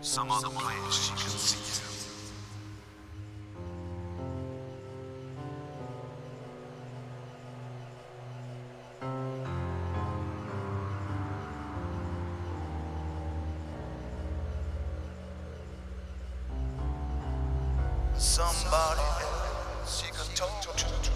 Some other place she can see you. Somebody else she can talk to.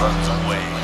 Runs away.